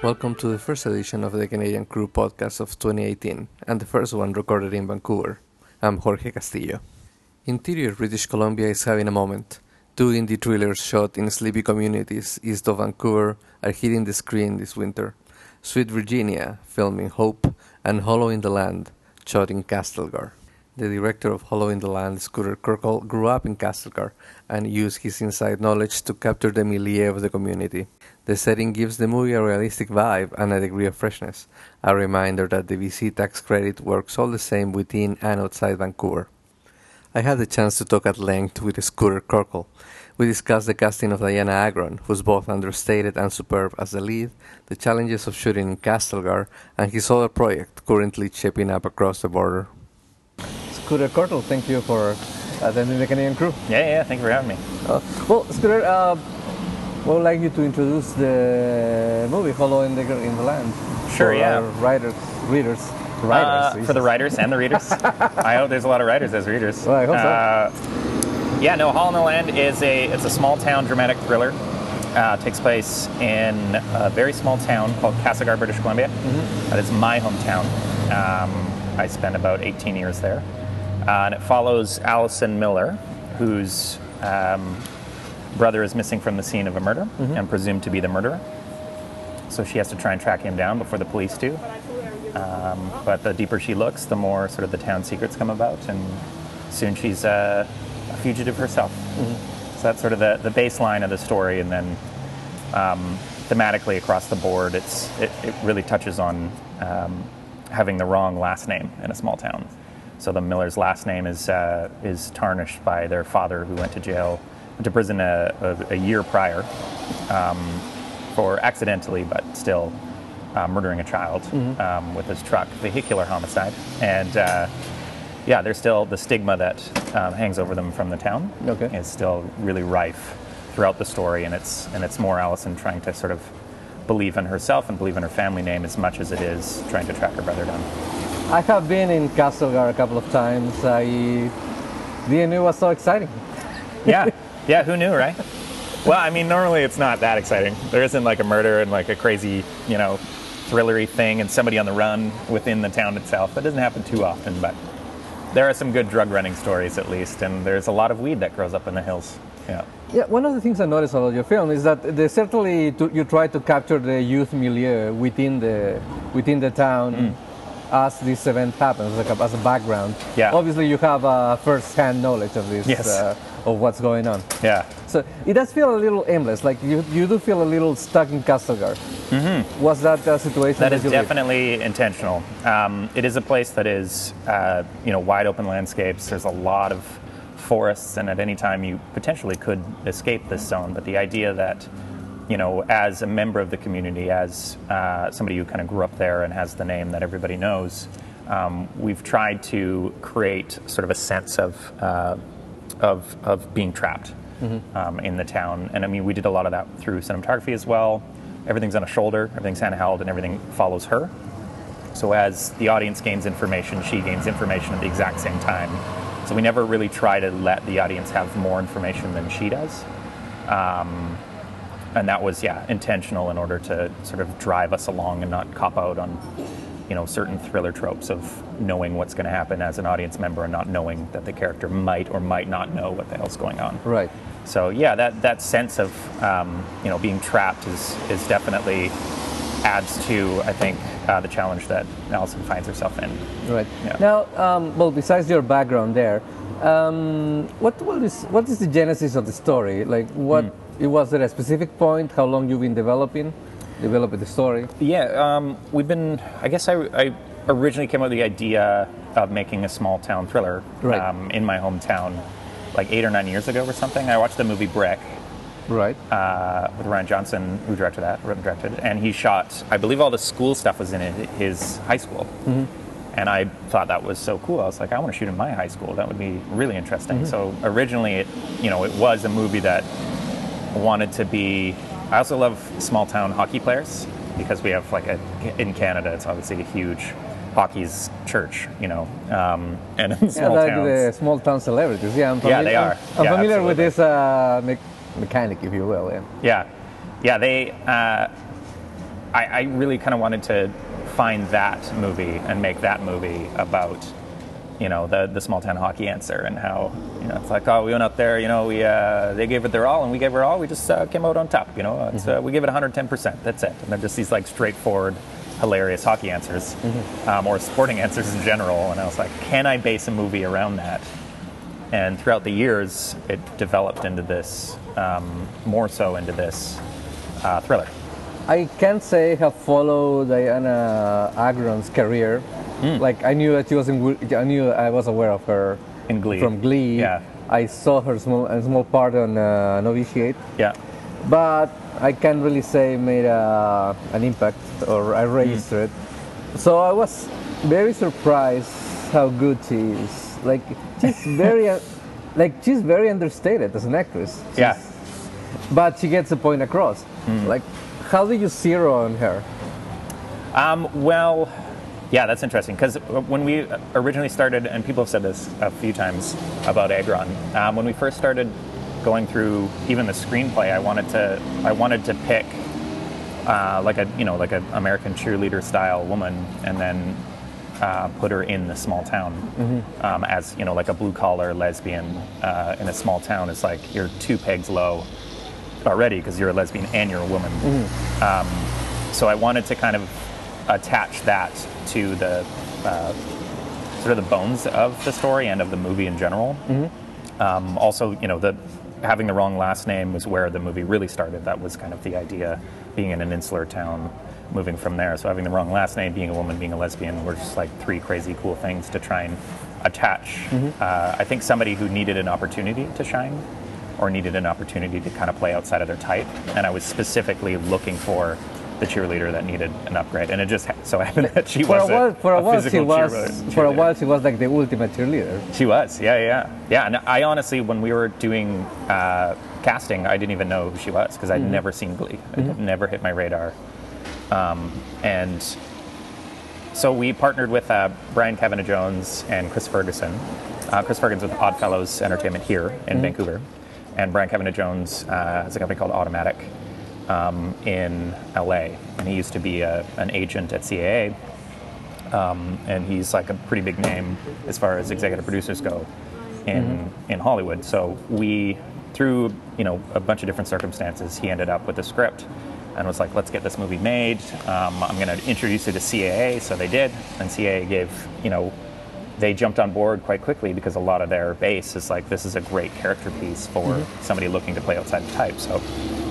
Welcome to the first edition of the Canadian Crew podcast of 2018, and the first one recorded in Vancouver. I'm Jorge Castillo. Interior British Columbia is having a moment. Two indie thrillers shot in sleepy communities east of Vancouver are hitting the screen this winter. Sweet Virginia, filmed in Hope, and Hollow in the Land, shot in Castlegar. The director of Hollow in the Land, Scooter Corkle, grew up in Castlegar and used his inside knowledge to capture the milieu of the community. The setting gives the movie a realistic vibe and a degree of freshness, a reminder that the BC tax credit works all the same within and outside Vancouver. I had the chance to talk at length with Scooter Corkle. We discussed the casting of Dianna Agron, who's both understated and superb as the lead, the challenges of shooting in Castlegar, and his other project currently shaping up across the border. Scooter Corkle, thank you for attending the Canadian crew. Yeah, yeah, thank you for having me. Uh, well, Scooter, uh, I would like you to introduce the movie Hollow in the, in the Land. Sure, for yeah. Writers, readers, Uh, writers. for the writers and the readers. I hope there's a lot of writers as readers. Well, I hope so. Uh, yeah, no, Hollow in the Land is a it's a small town dramatic thriller. Uh, takes place in a very small town called Castlegar, British Columbia. Mm-hmm. That is my hometown. Um, I spent about 18 years there, uh, and it follows Allison Miller, who's um, brother is missing from the scene of a murder Mm-hmm. and presumed to be the murderer. So she has to try and track him down before the police do. Um, but the deeper she looks, the more sort of the town secrets come about, and soon she's uh, a fugitive herself. So that's sort of the, the baseline of the story, and then um, thematically across the board, it's it, it really touches on um, having the wrong last name in a small town. So the Miller's last name is uh, is tarnished by their father, who went to jail, to prison a, a, a year prior um, for accidentally, but still uh, murdering a child um, with his truck, vehicular homicide, and. Uh, yeah, there's still the stigma that um, hangs over them from the town Okay. is still really rife throughout the story, and it's and it's more Allison trying to sort of believe in herself and believe in her family name as much as it is trying to track her brother down. I have been in Castlegar a couple of times. I didn't know it was so exciting. Yeah, yeah, who knew, right? Well, I mean, normally it's not that exciting. There isn't like a murder and like a crazy, you know, thrillery thing and somebody on the run within the town itself. That doesn't happen too often, but there are some good drug running stories at least, and there's a lot of weed that grows up in the hills. Yeah. Yeah, one of the things I noticed about your film is that they certainly to, you try to capture the youth milieu within the within the town mm. As this event happens, like a, as a background. Yeah. Obviously, you have a first-hand knowledge of this, Yes. uh, of what's going on. Yeah. So it does feel a little aimless. Like you, you do feel a little stuck in Castlegar. Mm-hmm. Was that a situation? That is you lived? definitely intentional. Um, it is a place that is, uh, you know, wide open landscapes. There's a lot of forests, and at any time you potentially could escape this zone. But the idea that, you know, as a member of the community, as uh, somebody who kind of grew up there and has the name that everybody knows, um, we've tried to create sort of a sense of uh, of, of being trapped um, in the town. And I mean, we did a lot of that through cinematography as well. Everything's on a shoulder, everything's handheld, and everything follows her. So as the audience gains information, she gains information at the exact same time. So we never really try to let the audience have more information than she does. Um, and that was, yeah, intentional in order to sort of drive us along and not cop out on, you know, certain thriller tropes of knowing what's going to happen as an audience member and not knowing that the character might or might not know what the hell's going on. Right. So yeah, that, that sense of um, you know being trapped is is definitely adds to I think uh, the challenge that Allison finds herself in. Right. Yeah. Now, um, well, besides your background there, um, what, what is what is the genesis of the story? Like, what Hmm. It was at a specific point? How long you've been developing, developing the story? Yeah, um, we've been. I guess I, I originally came up with the idea of making a small town thriller Right. um, in my hometown, like eight or nine years ago or something. I watched the movie Brick, Right. uh, with Rian Johnson, who directed that, wrote and directed, and he shot. I believe all the school stuff was in it, his high school, and I thought that was so cool. I was like, I want to shoot in my high school. That would be really interesting. So originally, it, you know, it was a movie that wanted to be. I also love small town hockey players because we have like a in Canada, it's obviously a huge hockey's church, you know, um, and in Yeah, small like towns. the small town celebrities. Yeah, I'm Yeah, familiar, they are. I'm Yeah, familiar with this uh, me- mechanic, if you will. Yeah. Yeah, yeah. They uh, I, I really kind of wanted to find that movie and make that movie about you know the the small town hockey answer and how you know it's like oh we went out there you know we uh, they gave it their all and we gave it our all we just uh, came out on top you know? It's, uh, we give it 110 percent that's it. And they're just these like straightforward hilarious hockey answers um, or sporting answers in general. And I was like can I base a movie around that? And throughout the years it developed into this um, more so into this uh, thriller. I can't say I have followed Dianna Agron's career. Like I knew that she was in. I knew I was aware of her In Glee. from Glee. Yeah. I saw her small a small part on uh, Novitiate, yeah but I can't really say made a, an impact or I registered. So I was very surprised how good she is. Like she's very, uh, like she's very understated as an actress. yeah but she gets the point across. Like, how do you zero on her? Um, well, yeah, that's interesting because when we originally started, and people have said this a few times about Agron, um, when we first started going through even the screenplay, I wanted to I wanted to pick uh, like a you know like an American cheerleader style woman, and then uh, put her in the small town um, as you know like a blue collar lesbian uh, in a small town. It's like you're two pegs low already because you're a lesbian and you're a woman. Um, so I wanted to kind of attach that to the uh, sort of the bones of the story and of the movie in general. Um, also, you know, the having the wrong last name was where the movie really started. That was kind of the idea, being in an insular town, moving from there. So having the wrong last name, being a woman, being a lesbian, were just like three crazy cool things to try and attach. Uh, I think somebody who needed an opportunity to shine or needed an opportunity to kind of play outside of their type. And I was specifically looking for the cheerleader that needed an upgrade. And it just so happened that she For a was while, for a, while she physical was cheerleader- for a while she was like the ultimate cheerleader. She was, yeah, yeah, yeah. And I honestly, when we were doing uh, casting, I didn't even know who she was because I'd never seen Glee. It had never hit my radar. Um, and so we partnered with uh, Brian Kevin Jones and Chris Ferguson. Uh, Chris Ferguson with Oddfellows Entertainment here in Vancouver, and Brian Kevin Jones uh, has a company called Automatic um, in LA, and he used to be a, an agent at CAA um, and he's like a pretty big name as far as executive producers go in in Hollywood. So we, through you know a bunch of different circumstances, he ended up with the script and was like, "Let's get this movie made. Um, I'm going to introduce you to CAA." So they did, and CAA gave you know. They jumped on board quite quickly because a lot of their base is like this is a great character piece for somebody looking to play outside the type. So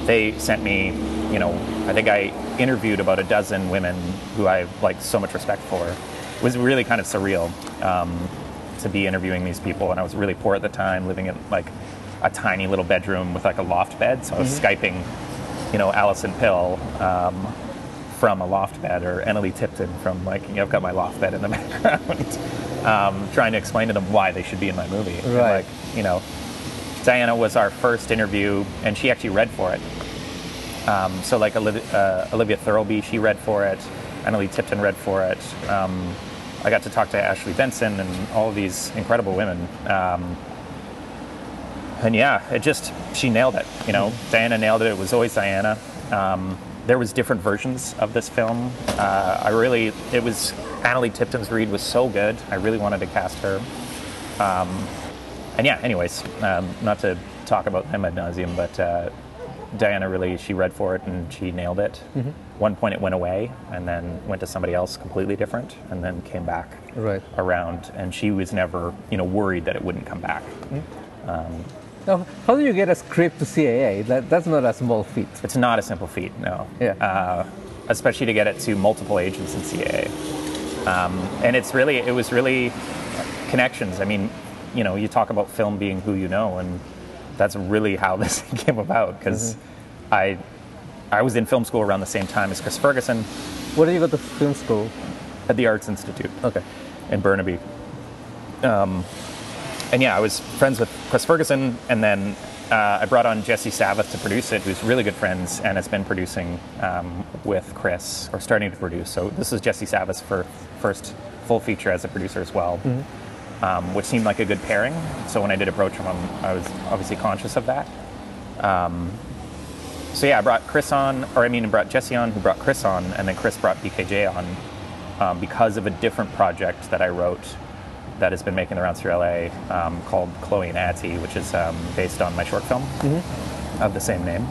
they sent me, you know, I think I interviewed about a dozen women who I have like so much respect for. It was really kind of surreal um, to be interviewing these people, and I was really poor at the time, living in like a tiny little bedroom with like a loft bed. So I was skyping, you know, Alison Pill. Um, from a loft bed, or Emily Tipton from like, I've got my loft bed in the background, um, trying to explain to them why they should be in my movie. And, Right. Like, you know, Dianna was our first interview, and she actually read for it. Um, so like Olivia, uh, Olivia Thirlby, she read for it. Analeigh Tipton read for it. Um, I got to talk to Ashley Benson and all of these incredible women. Um, and yeah, it just she nailed it. You know, Dianna nailed it. It was always Dianna. Um, there was different versions of this film. Uh, I really, it was Analeigh Tipton's read was so good. I really wanted to cast her. Um, and yeah, anyways, um, not to talk about them ad nauseum, but uh, Dianna really she read for it and she nailed it. One point it went away and then went to somebody else completely different, and then came back Right. around. And she was never, you know, worried that it wouldn't come back. Now, how do you get a script to CAA? That, that's not a small feat. It's not a simple feat, no. Yeah. Uh, especially to get it to multiple agents in CAA. Um, and it's really, it was really connections. I mean, you know, you talk about film being who you know, and that's really how this came about. Because I, I was in film school around the same time as Chris Ferguson Where did you go to film school? at the Arts Institute Okay. in Burnaby. Um, and yeah, I was friends with Chris Ferguson, and then uh, I brought on Jesse Savath to produce it, who's really good friends and has been producing um, with Chris, or starting to produce. So this is Jesse Savath's for first full feature as a producer as well, um, which seemed like a good pairing. So when I did approach him, I was obviously conscious of that. Um, so yeah, I brought Chris on, or I mean, I brought Jesse on, who brought Chris on, and then Chris brought BKJ on um, because of a different project that I wrote that has been making the rounds through LA um, called Chloe and Attie, which is um, based on my short film of the same name.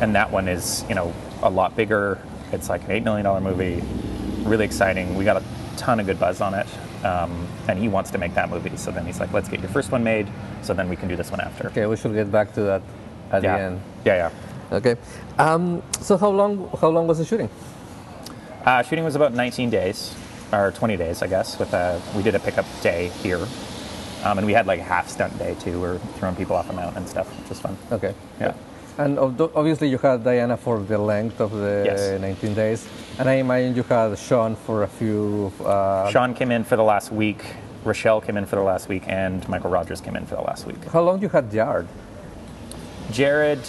And that one is, you know, a lot bigger. It's like an $8 million movie, really exciting. We got a ton of good buzz on it. Um, and he wants to make that movie. So then he's like, let's get your first one made, so then we can do this one after. Okay, we should get back to that at yeah. the end. Yeah, yeah. Okay. Um, so how long how long was the shooting? Uh, shooting was about 19 days, or 20 days, I guess. With a, we did a pickup day here, um, and we had like a half stunt day too. We are throwing people off a mountain and stuff, which was fun. Okay. Yeah. And obviously you had Diana for the length of the Yes. 19 days, and I imagine you had Shawn for a few. Uh, Shawn came in for the last week. Rachelle came in for the last week, and Michael Rogers came in for the last week. how long you had Jared? Jared,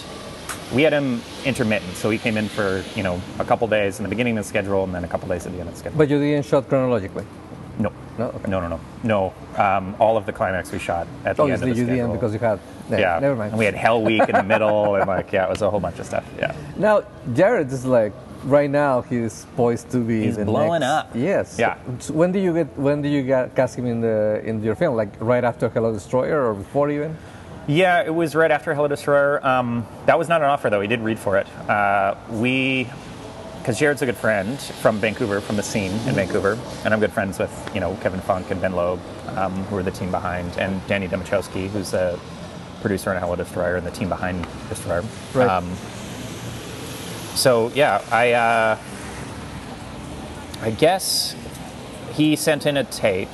we had him intermittent, so he came in for you know a couple days in the beginning of the schedule, and then a couple days at the end of the schedule. But you didn't shot chronologically. no, No? Okay. no, no, no, no. Um, all of the climax we shot at the Obviously end of the you schedule. didn't because you had. no, yeah, Never mind. And we had Hell Week in the middle, and like yeah, it was a whole bunch of stuff. Yeah. Now Jared is like right now he's poised to be He's the blowing next- up. Yes. Yeah. So when do you get when do you get cast him in the in your film? Like right after Hello Destroyer or before even? Yeah, it was right after Hello Destroyer. Um, that was not an offer, though. He did read for it. Uh, we, because Jared's a good friend from Vancouver, from the scene in Vancouver, and I'm good friends with you know Kevan Funk and Ben Loeb, um, who are the team behind, and Danny Demachowski, who's a producer on Hello Destroyer and the team behind Destroyer. Right. Um, so yeah, I, uh, I guess he sent in a tape,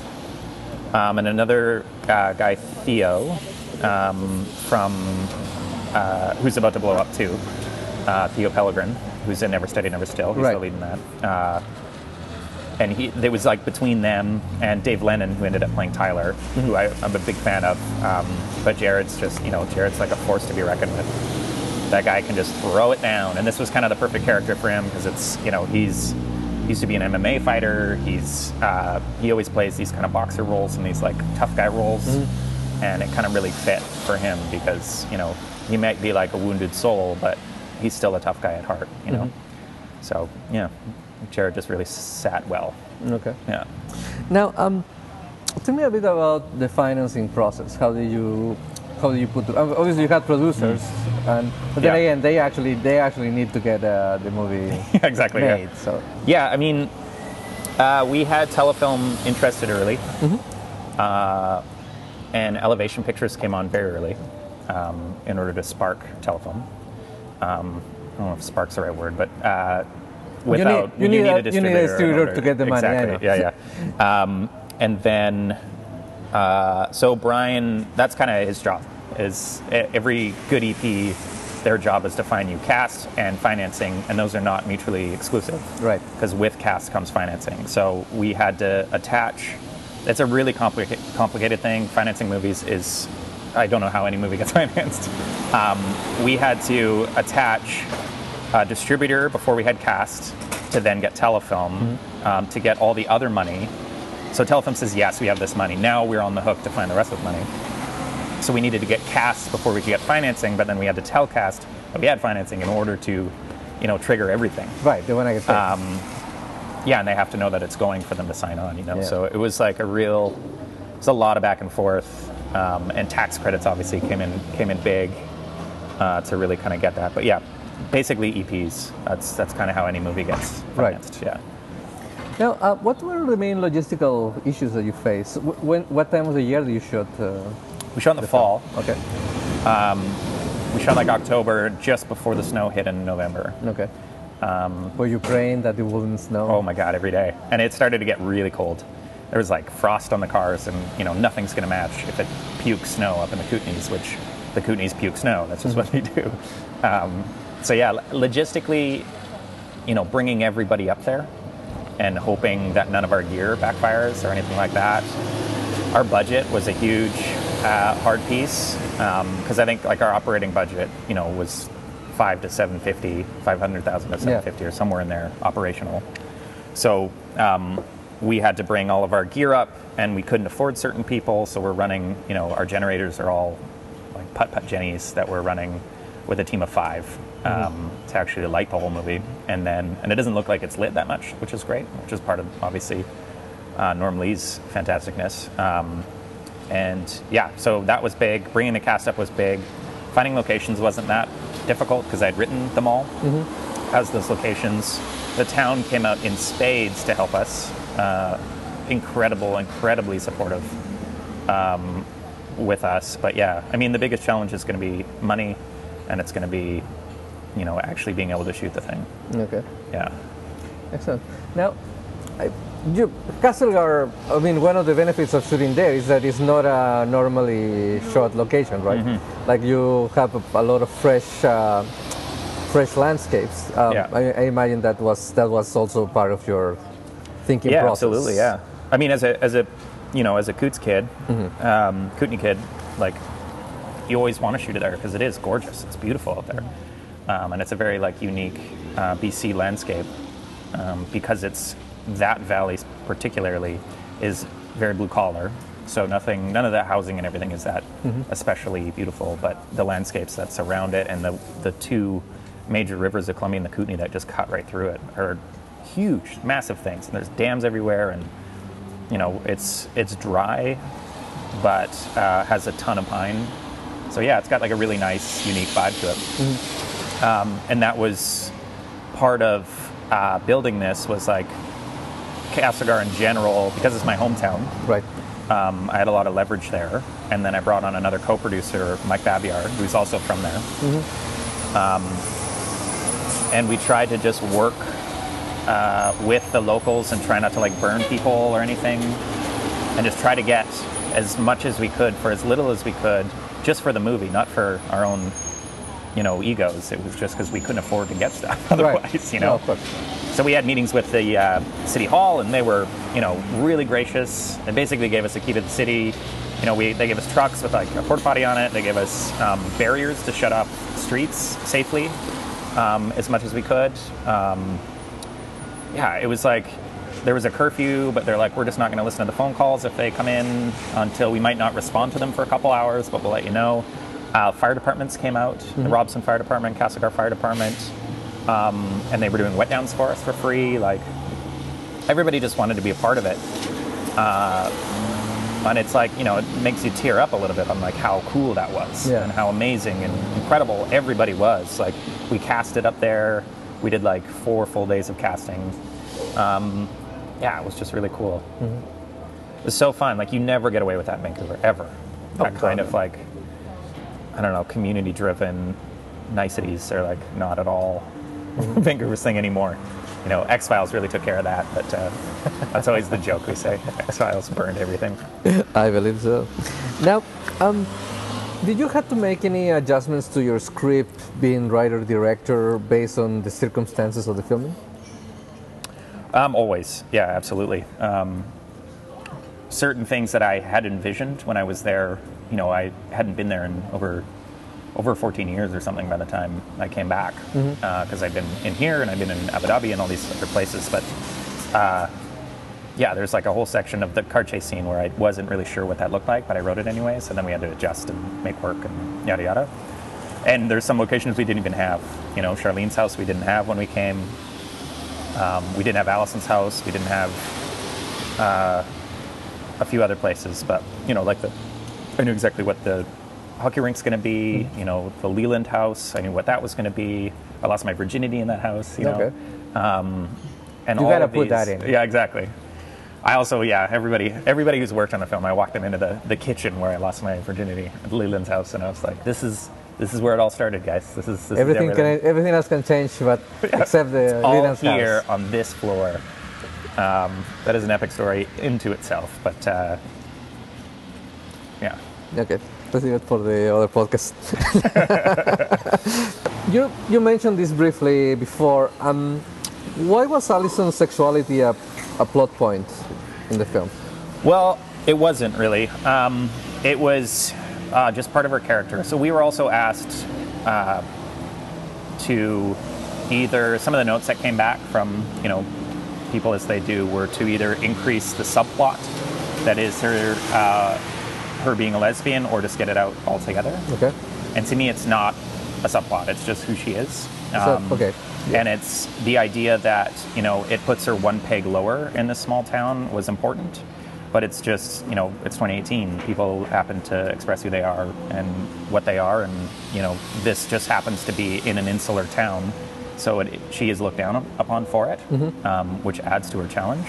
um, and another uh, guy, Theo, um, from uh, who's about to blow up too, uh, Theo Pellerin, who's in Never Steady, Never Still. He's Right. the lead in that. Uh, and he, it was like between them and Dave Lennon, who ended up playing Tyler, who I, I'm a big fan of. Um, but Jared's just, you know, Jared's like a force to be reckoned with. That guy can just throw it down, and this was kind of the perfect character for him because it's, you know, he's he used to be an MMA fighter. He's uh, he always plays these kind of boxer roles and these like tough guy roles, and it kind of really fit for him because you know he might be like a wounded soul, but he's still a tough guy at heart, you know. So yeah, Jared just really sat well. Okay. Yeah. Now, um, tell me a bit about the financing process. How did you, how did you put? ob- Obviously, you had producers, and but then Mm. Yeah. again, they actually they actually need to get uh, the movie exactly. yeah. made. So Yeah, I mean, uh, we had Telefilm interested early, uh, and Elevation Pictures came on very early um, in order to spark Telefilm. Um, I don't know if "spark's" the right word, but uh, without you need a- you need a distributor, in distributor order- to get the money, Exactly. Yeah, yeah. Um, and then, uh, so Brian, that's kind of his job. Is every good EP, their job is to find you cast and financing, and those are not mutually exclusive right. because with cast comes financing. So we had to attach. It's a really complicated complicated thing. Financing movies is, I don't know how any movie gets financed. Um, we had to attach a distributor before we had cast to then get Telefilm um, to get all the other money. So Telefilm says yes, we have this money. Now we're on the hook to find the rest of the money. So we needed to get cast before we could get financing, but then we had to tell cast that we had financing in order to, you know, trigger everything. Right. They want to get paid. Um, yeah, and they have to know that it's going for them to sign on, you know. Yeah. So it was like a real, it's a lot of back and forth, um, and tax credits obviously came in came in big uh, to really kind of get that. But yeah, basically EPs. That's that's kind of how any movie gets Right. financed. Yeah. now, uh, what were the main logistical issues that you faced? Wh- When, what time of the year do you shoot? Uh, We shot in the fall. okay. We shot like October, just before the snow hit in November. Okay. Um, were you praying that it wouldn't snow? Oh my god, every day. And it started to get really cold. There was like frost on the cars, and you know nothing's going to match if it pukes snow up in the Kootenays, which the Kootenays puke snow. That's just what they do. Um, so yeah, logistically, you know, bringing everybody up there and hoping that none of our gear backfires or anything like that. Our budget was a huge uh, hard piece because I think like our operating budget, you know, was five to seven fifty, five hundred thousand to seven fifty, or somewhere in there, operational. So um, we had to bring all of our gear up, and we couldn't afford certain people. So we're running, you know, our generators are all like putt putt jennies that we're running. with a team of 5 um, to actually light the whole movie, and then and it doesn't look like it's lit that much, which is great, which is part of obviously uh, Norm Li's fantasticness. Um, and yeah, so that was big. Bringing the cast up was big. Finding locations wasn't that difficult because I'd written them all as those locations. The town came out in spades to help us. Uh, incredible, incredibly supportive um, with us. But yeah, I mean, the biggest challenge is going to be money, and it's going to be, you know, actually being able to shoot the thing. Okay. Yeah. Excellent. Now, I, you, Castlegar, I mean, one of the benefits of shooting there is that it's not a normally shot location, right? Mm-hmm. Like you have a, a lot of fresh, uh, fresh landscapes. Um, Yeah. I, I imagine that was that was also part of your thinking yeah, process. absolutely. Yeah. I mean, as a as a you know as a Coots kid, um, Kootenai kid, like you always want to shoot it there because it is gorgeous. It's beautiful out there, um, and it's a very like unique uh, BC landscape um, because it's that valley particularly is very blue collar. So nothing, none of the housing and everything is that especially beautiful. But the landscapes that surround it and the the two major rivers, the Columbia and the Kootenai, that just cut right through it, are huge, massive things. And there's dams everywhere, and you know it's it's dry, but uh, has a ton of pine. So yeah, it's got like a really nice, unique vibe to it. Um, and that was part of uh, building this was like Castlegar in general because it's my hometown. Right. Um, I had a lot of leverage there, and then I brought on another co-producer, Mike Babiar, who's also from there. Um, and we tried to just work uh, with the locals and try not to like burn people or anything, and just try to get as much as we could for as little as we could, just for the movie, not for our own, you know, egos. It was just because we couldn't afford to get stuff otherwise, you No, know. course. So we had meetings with the uh, city hall, and they were, you know, really gracious. They basically gave us a key to the city. You know, we they gave us trucks with like a porta potty on it. They gave us um, barriers to shut off streets safely um, as much as we could. Um, yeah, it was like there was a curfew, but they're like, we're just not going to listen to the phone calls if they come in until we might not respond to them for a couple hours, but we'll let you know. Uh, fire departments came out, the Robson Fire Department, Castlegar Fire Department, um, and they were doing wet downs for us for free. Like everybody just wanted to be a part of it. Uh, and it's like you know it makes you tear up a little bit on like how cool that was Yeah. and how amazing and incredible everybody was. Like we cast it up there. We did like four full days of casting. Um, yeah it was just really cool. It was so fun. Like you never get away with that in vancouver ever. That Oh, kind God, of like i don't know community driven niceties are like not at all vancouver's thing anymore you know x files really took care of that but uh, that's always the joke we say x files burned everything I believe so. Now, um, did you have to make any adjustments to your script, being writer director, based on the circumstances of the filming? Um, always, yeah, absolutely. Um, certain things that I had envisioned when I was there, you know, I hadn't been there in over over 14 years or something by the time I came back because I've been in here and I've been in Abu Dhabi and all these other places. But uh, yeah, there's like a whole section of the car chase scene where I wasn't really sure what that looked like, but I wrote it anyway. So then we had to adjust and make work and yada yada. And there's some locations we didn't even have. You know, Charlene's house we didn't have when we came. Um, we didn't have Allison's house. We didn't have uh, a few other places, but you know, like the, I knew exactly what the hockey rink's going to be. You know, the Leland house. I knew what that was going to be. I lost my virginity in that house. You Okay. know, um, and You all gotta of put that in. Yeah, exactly. I also, yeah, everybody, everybody who's worked on the film, I walked them into the, the kitchen where I lost my virginity at Leland's house, and I was like, this is this is where it all started, guys. This is this Everything is can, everything else can change, but except the all Leland's here house. on this floor. Um, that is an epic story into itself, but uh, yeah. Okay, let's leave it for the other podcast. you you mentioned this briefly before. Um, why was Allison's sexuality a, a plot point in the film? Well, it wasn't really. Um, it was uh, just part of her character. So we were also asked uh, to either some of the notes that came back from you know people as they do were to either increase the subplot that is her uh, her being a lesbian or just get it out altogether. Okay. And to me, it's not a subplot. It's just who she is. So- okay. And it's the idea that you know it puts her one peg lower in this small town was important, but it's just you know it's 2018. People happen to express who they are and what they are, and you know this just happens to be in an insular town, so it, she is looked down upon for it, um, which adds to her challenge.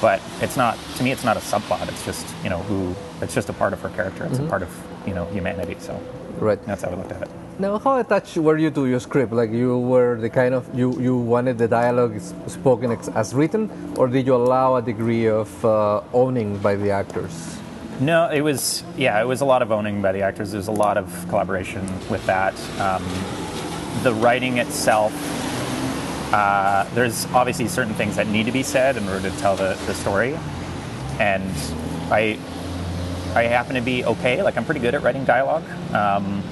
But it's not to me. It's not a subplot. It's just you know who. It's just a part of her character. It's a part of you know humanity. So Right. that's how I looked at it. Now, how attached were you to your script? Like, you were the kind of you you wanted the dialogue spoken as written, or did you allow a degree of uh, owning by the actors? No, it was yeah, it was a lot of owning by the actors. There's a lot of collaboration with that. Um, the writing itself, uh, there's obviously certain things that need to be said in order to tell the, the story, and I I happen to be okay. Like I'm pretty good at writing dialogue. Um,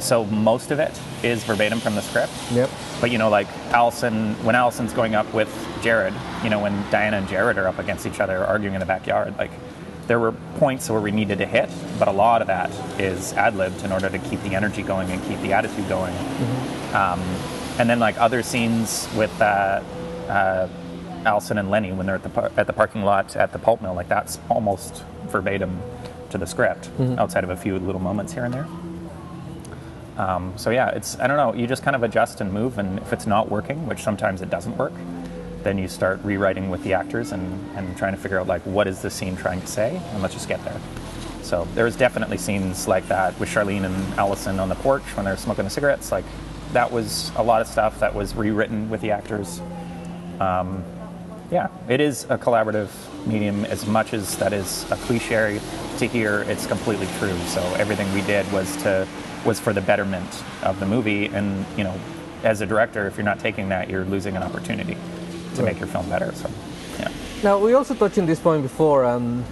so most of it is verbatim from the script. Yep. But you know, like Allison, when Allison's going up with Jared, you know, when Dianna and Jared are up against each other arguing in the backyard, like there were points where we needed to hit, but a lot of that is ad libbed in order to keep the energy going and keep the attitude going. Um, and then like other scenes with uh, uh, Allison and Lenny when they're at the par- at the parking lot at the pulp mill, like that's almost verbatim to the script, outside of a few little moments here and there. Um, so yeah, it's I don't know. You just kind of adjust and move, and if it's not working, which sometimes it doesn't work, then you start rewriting with the actors and, and trying to figure out like what is the scene trying to say, and let's just get there. So there's definitely scenes like that with Charlene and Allison on the porch when they're smoking the cigarettes. Like that was a lot of stuff that was rewritten with the actors. Um, yeah, it is a collaborative medium as much as that is a cliche to hear. It's completely true. So everything we did was to was for the betterment of the movie. And you know, as a director, if you're not taking that, you're losing an opportunity to make your film better. So yeah. Now, we also touched on this point before. Um,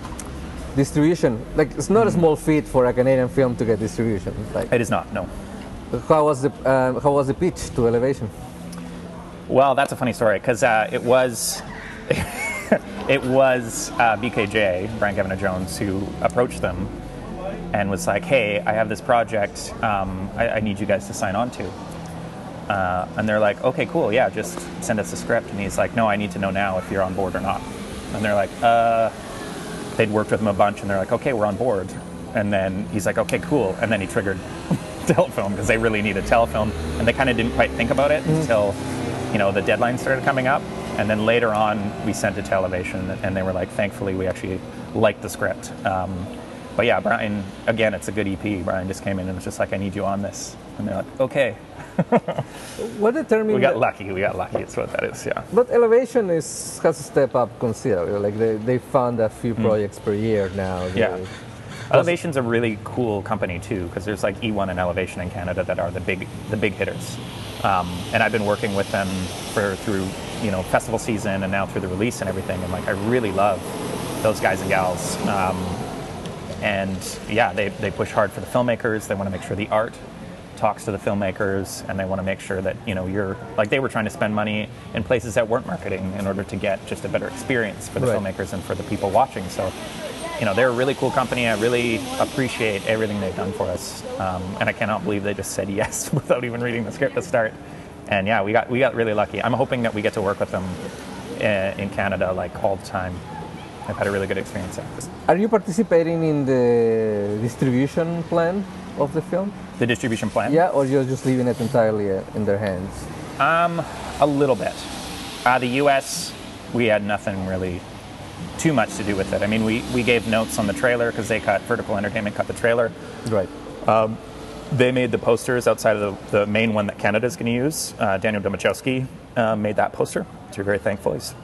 distribution, like it's not a small feat for a Canadian film to get distribution. Like, It is not no. How was the um, how was the pitch to Elevation? Well, that's a funny story because uh, it was it was uh, BKJ Brian Kevin Jones who approached them and was like, "Hey, I have this project. Um, I, I need you guys to sign on to." Uh, and they're like, "Okay, cool. Yeah, just send us a script." And he's like, "No, I need to know now if you're on board or not." And they're like, "Uh." They'd worked with him a bunch, and they're like, "Okay, we're on board." And then he's like, "Okay, cool." And then he triggered telefilm because they really needed telefilm, and they kind of didn't quite think about it until you know the deadline started coming up. And then later on, we sent it to Elevation, and they were like, "Thankfully, we actually liked the script." Um, but yeah, Brian, again, it's a good EP. Brian just came in and was just like, "I need you on this," and they're like, "Okay." What determined? We got lucky. We got lucky. It's what that is. Yeah. But Elevation is has to step up considerably. Like they, they fund a few projects per year now. Hmm. Yeah. Elevation's a really cool company too, because there's like E1 and Elevation in Canada that are the big the big hitters. Um, and I've been working with them for through you know festival season and now through the release and everything. And like I really love those guys and gals. Um, and yeah, they, they push hard for the filmmakers. They want to make sure the art talks to the filmmakers, and they want to make sure that you know you're like they were trying to spend money in places that weren't marketing in order to get just a better experience for the Right. filmmakers and for the people watching. So, you know, they're a really cool company. I really appreciate everything they've done for us, um, and I cannot believe they just said yes without even reading the script to start. And yeah, we got we got really lucky. I'm hoping that we get to work with them uh, in Canada like all the time. I've had a really good experience there. Are you participating in the distribution plan of the film? The distribution plan. Yeah, or you're just leaving it entirely uh, in their hands? Um, a little bit. Uh, the U.S. we had nothing really too much to do with it. I mean, we, we gave notes on the trailer because they cut Vertical Entertainment cut the trailer. Right. They made the posters outside of the, the main one that Canada's going to use. Uh, Daniel Domachowski uh, made that poster, which we're very thankful. He's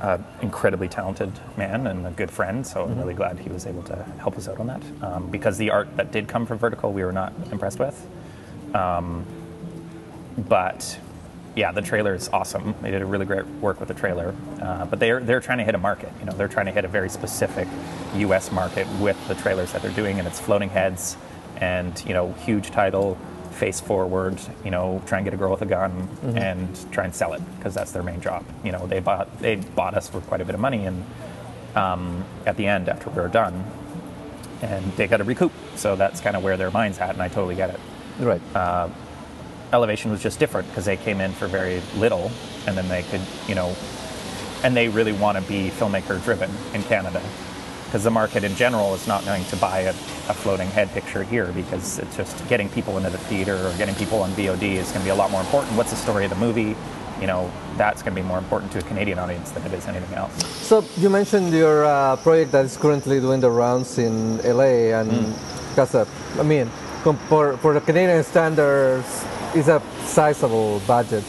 an incredibly talented man and a good friend, so I'm really glad he was able to help us out on that. Um, because the art that did come from Vertical, we were not impressed with. Um, but yeah, the trailer is awesome. They did a really great work with the trailer. Uh, but they're they're trying to hit a market. You know, they're trying to hit a very specific U.S. market with the trailers that they're doing, and it's floating heads, and you know, huge title, face forward. You know, try and get a girl with a gun and try and sell it because that's their main job. You know, they bought they bought us for quite a bit of money, and um, at the end, after we were done, and they got to recoup. So that's kind of where their mind's at, and I totally get it. Right. Elevation was just different because they came in for very little, and then they could, you know, and they really want to be filmmaker driven in Canada because the market in general is not going to buy a, a, floating head picture here because it's just getting people into the theater or getting people on VOD is going to be a lot more important. What's the story of the movie? You know, that's going to be more important to a Canadian audience than it is anything else. So you mentioned your uh, project that is currently doing the rounds in LA, and mm. I mean, for, for the Canadian standards, it's a sizable budget.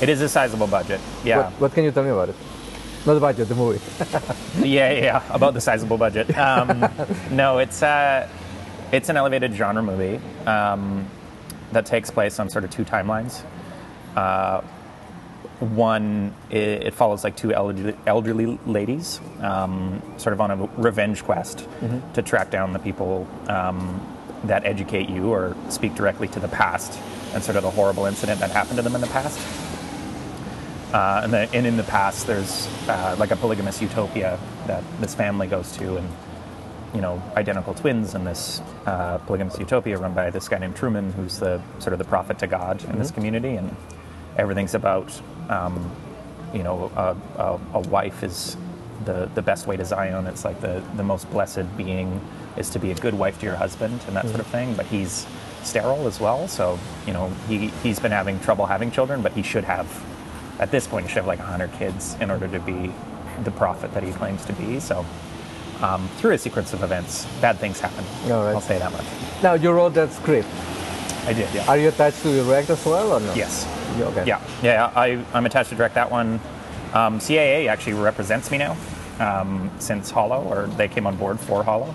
It is a sizable budget. Yeah. What, what can you tell me about it? Not the budget, the movie. yeah, yeah, about the sizable budget. Um, no, it's uh, it's an elevated genre movie um, that takes place on sort of two timelines. Uh, one, it, it, follows like two elderly, elderly ladies, um, sort of on a revenge quest mm-hmm. to track down the people um, that educate you or speak directly to the past and sort of the horrible incident that happened to them in the past. Uh, and, the, and, in the past, there's uh, like a polygamous utopia that this family goes to, and you know, identical twins in this uh, polygamous utopia run by this guy named Truman, who's the sort of the prophet to God mm-hmm. in this mm-hmm. community, and everything's about, um, you know, a, a, a, wife is the the best way to Zion. It's like the the most blessed being is to be a good wife to your husband and that mm-hmm. sort of thing. But he's sterile as well, so you know he he's been having trouble having children, but he should have at this point, he should have like 100 kids in order to be the prophet that he claims to be. So, um, through a sequence of events, bad things happen. right. I'll say that much. Now, you wrote that script. I did, yeah. Are you attached to direct as well, or no? Yes. okay. Yeah, yeah. I, I'm attached to direct that one. Um, CAA actually represents me now um, since Hollow, or they came on board for Hollow,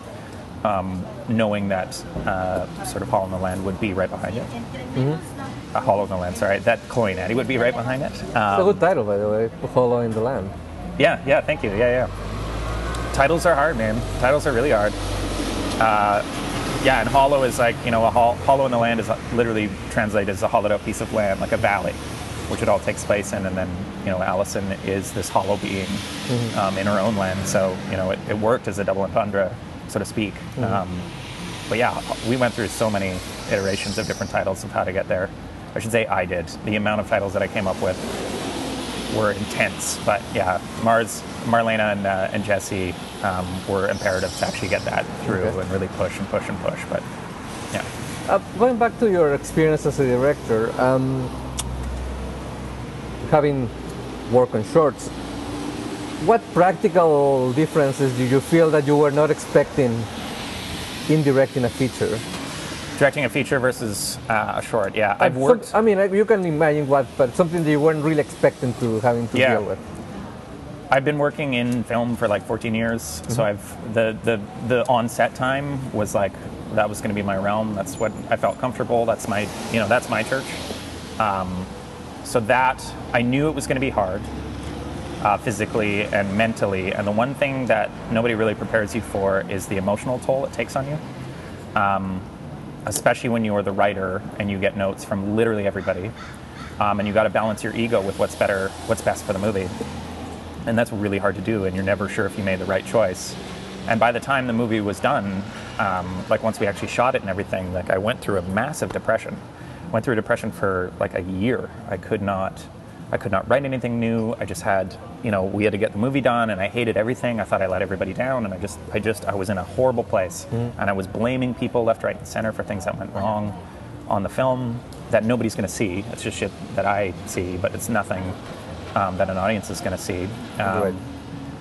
um, knowing that uh, sort of Hollow in the Land would be right behind it. Mm-hmm a Hollow in the Land. Sorry, that coin Eddie would be right behind it. Um, it's a good title, by the way, Hollow in the Land. Yeah, yeah. Thank you. Yeah, yeah. Titles are hard, man. Titles are really hard. Uh, yeah, and hollow is like you know a hol- hollow in the land is literally translated as a hollowed out piece of land, like a valley, which it all takes place in. And then you know Allison is this hollow being mm-hmm. um, in her own land, so you know it, it, worked as a double entendre, so to speak. Mm-hmm. Um, but yeah, we went through so many iterations of different titles of how to get there. I should say I did. The amount of titles that I came up with were intense. But yeah, Mars, Marlena, and, uh, and Jesse um, were imperative to actually get that through okay. and really push and push and push. But yeah. Uh, going back to your experience as a director, um, having worked on shorts, what practical differences do you feel that you were not expecting in directing a feature? Directing a feature versus uh, a short, yeah. I've worked. I mean, you can imagine what, but something that you weren't really expecting to having to yeah. deal with. I've been working in film for like 14 years, mm-hmm. so I've the the the on set time was like that was going to be my realm. That's what I felt comfortable. That's my you know that's my church. Um, so that I knew it was going to be hard, uh, physically and mentally. And the one thing that nobody really prepares you for is the emotional toll it takes on you. Um, especially when you are the writer and you get notes from literally everybody. Um, and you got to balance your ego with what's better, what's best for the movie. And that's really hard to do, and you're never sure if you made the right choice. And by the time the movie was done, um, like once we actually shot it and everything, like I went through a massive depression. Went through a depression for like a year. I could not I could not write anything new. I just had, you know, we had to get the movie done, and I hated everything. I thought I let everybody down, and I just, I just, I was in a horrible place, mm-hmm. and I was blaming people left, right, and center for things that went wrong on the film that nobody's going to see. It's just shit that I see, but it's nothing um, that an audience is going to see. Um,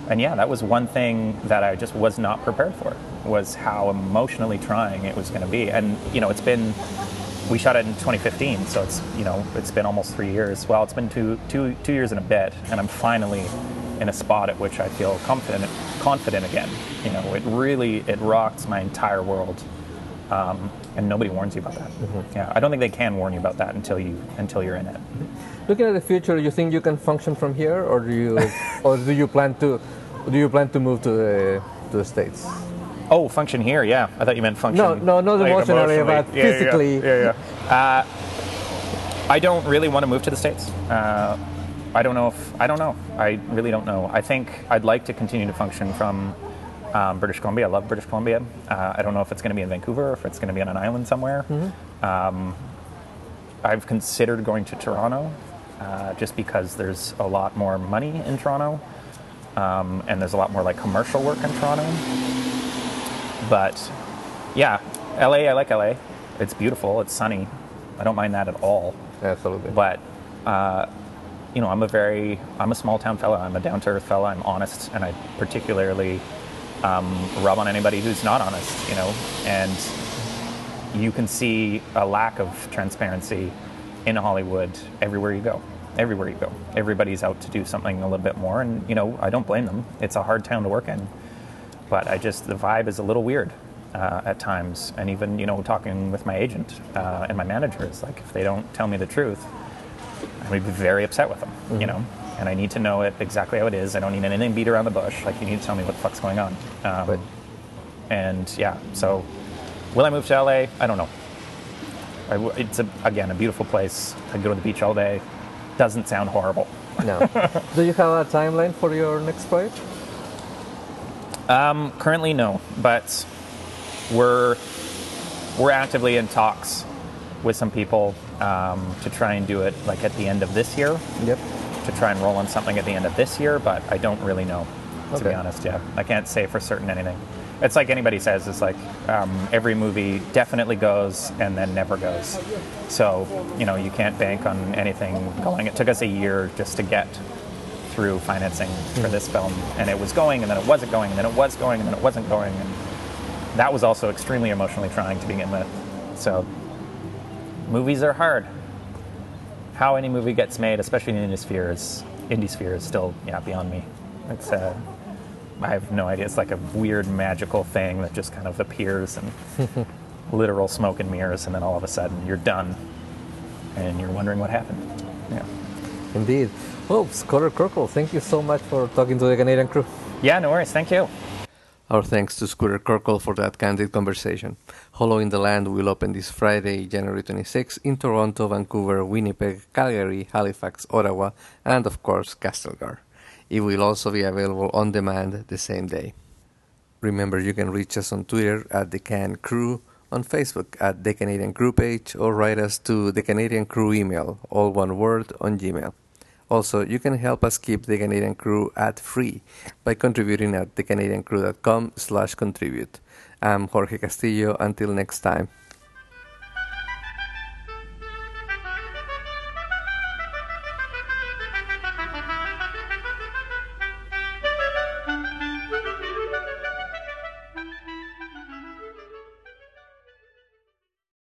and yeah, that was one thing that I just was not prepared for. Was how emotionally trying it was going to be, and you know, it's been we shot it in 2015, so it's you know it's been almost three years. Well, it's been two two two years and a bit, and I'm finally in a spot at which I feel confident confident again. You know, it really it rocks my entire world, um, and nobody warns you about that. Mm-hmm. Yeah, I don't think they can warn you about that until you until you're in it. Mm-hmm. Looking at the future, you think you can function from here, or do you or do you plan to do you plan to move to the to the states? Oh, function here, yeah. I thought you meant function. No, no, not like emotionally, emotionally, but yeah, physically. Yeah, yeah. yeah. Uh, I don't really want to move to the states. Uh, I don't know if I don't know. I really don't know. I think I'd like to continue to function from um, British Columbia. I love British Columbia. Uh, I don't know if it's going to be in Vancouver or if it's going to be on an island somewhere. Mm-hmm. Um, I've considered going to Toronto uh, just because there's a lot more money in Toronto um, and there's a lot more like commercial work in Toronto. But yeah, LA, I like LA. It's beautiful, it's sunny. I don't mind that at all. Absolutely. But uh, you know, I'm a very, I'm a small town fella. I'm a down to earth fella. I'm honest, and I particularly um, rub on anybody who's not honest. You know, and you can see a lack of transparency in Hollywood everywhere you go. Everywhere you go, everybody's out to do something a little bit more, and you know, I don't blame them. It's a hard town to work in, but I just the vibe is a little weird. Uh, at times, and even you know, talking with my agent uh, and my manager, it's like if they don't tell me the truth, I would be very upset with them, mm-hmm. you know. And I need to know it exactly how it is. I don't need anything beat around the bush. Like you need to tell me what the fuck's going on. Um, and yeah, so will I move to LA? I don't know. I it's a, again a beautiful place. I go to the beach all day. Doesn't sound horrible. No. Do you have a timeline for your next project? Um, currently, no, but we're we're actively in talks with some people um, to try and do it like at the end of this year. Yep. To try and roll on something at the end of this year, but I don't really know, to okay. be honest. Yeah, I can't say for certain anything. It's like anybody says. It's like um, every movie definitely goes and then never goes. So you know you can't bank on anything going. It took us a year just to get through financing for this film, and it was going, and then it wasn't going, and then it was going, and then it wasn't going, and that was also extremely emotionally trying to begin with. So movies are hard. How any movie gets made, especially in indie sphere, is indie sphere is still yeah beyond me. It's uh, I have no idea. It's like a weird magical thing that just kind of appears and literal smoke and mirrors, and then all of a sudden you're done, and you're wondering what happened. Yeah. Indeed. Well, Scooter Corkle, thank you so much for talking to the Canadian crew. Yeah, no worries. Thank you. Our thanks to Scooter Corkle for that candid conversation. Hollow in the Land will open this Friday, January 26, in Toronto, Vancouver, Winnipeg, Calgary, Halifax, Ottawa, and of course, Castlegar. It will also be available on demand the same day. Remember, you can reach us on Twitter at the Can Crew, on Facebook at the Canadian Crew page, or write us to the Canadian Crew email, all one word, on Gmail. Also, you can help us keep the Canadian Crew ad free by contributing at thecanadiancrew.com slash contribute. I'm Jorge Castillo. Until next time.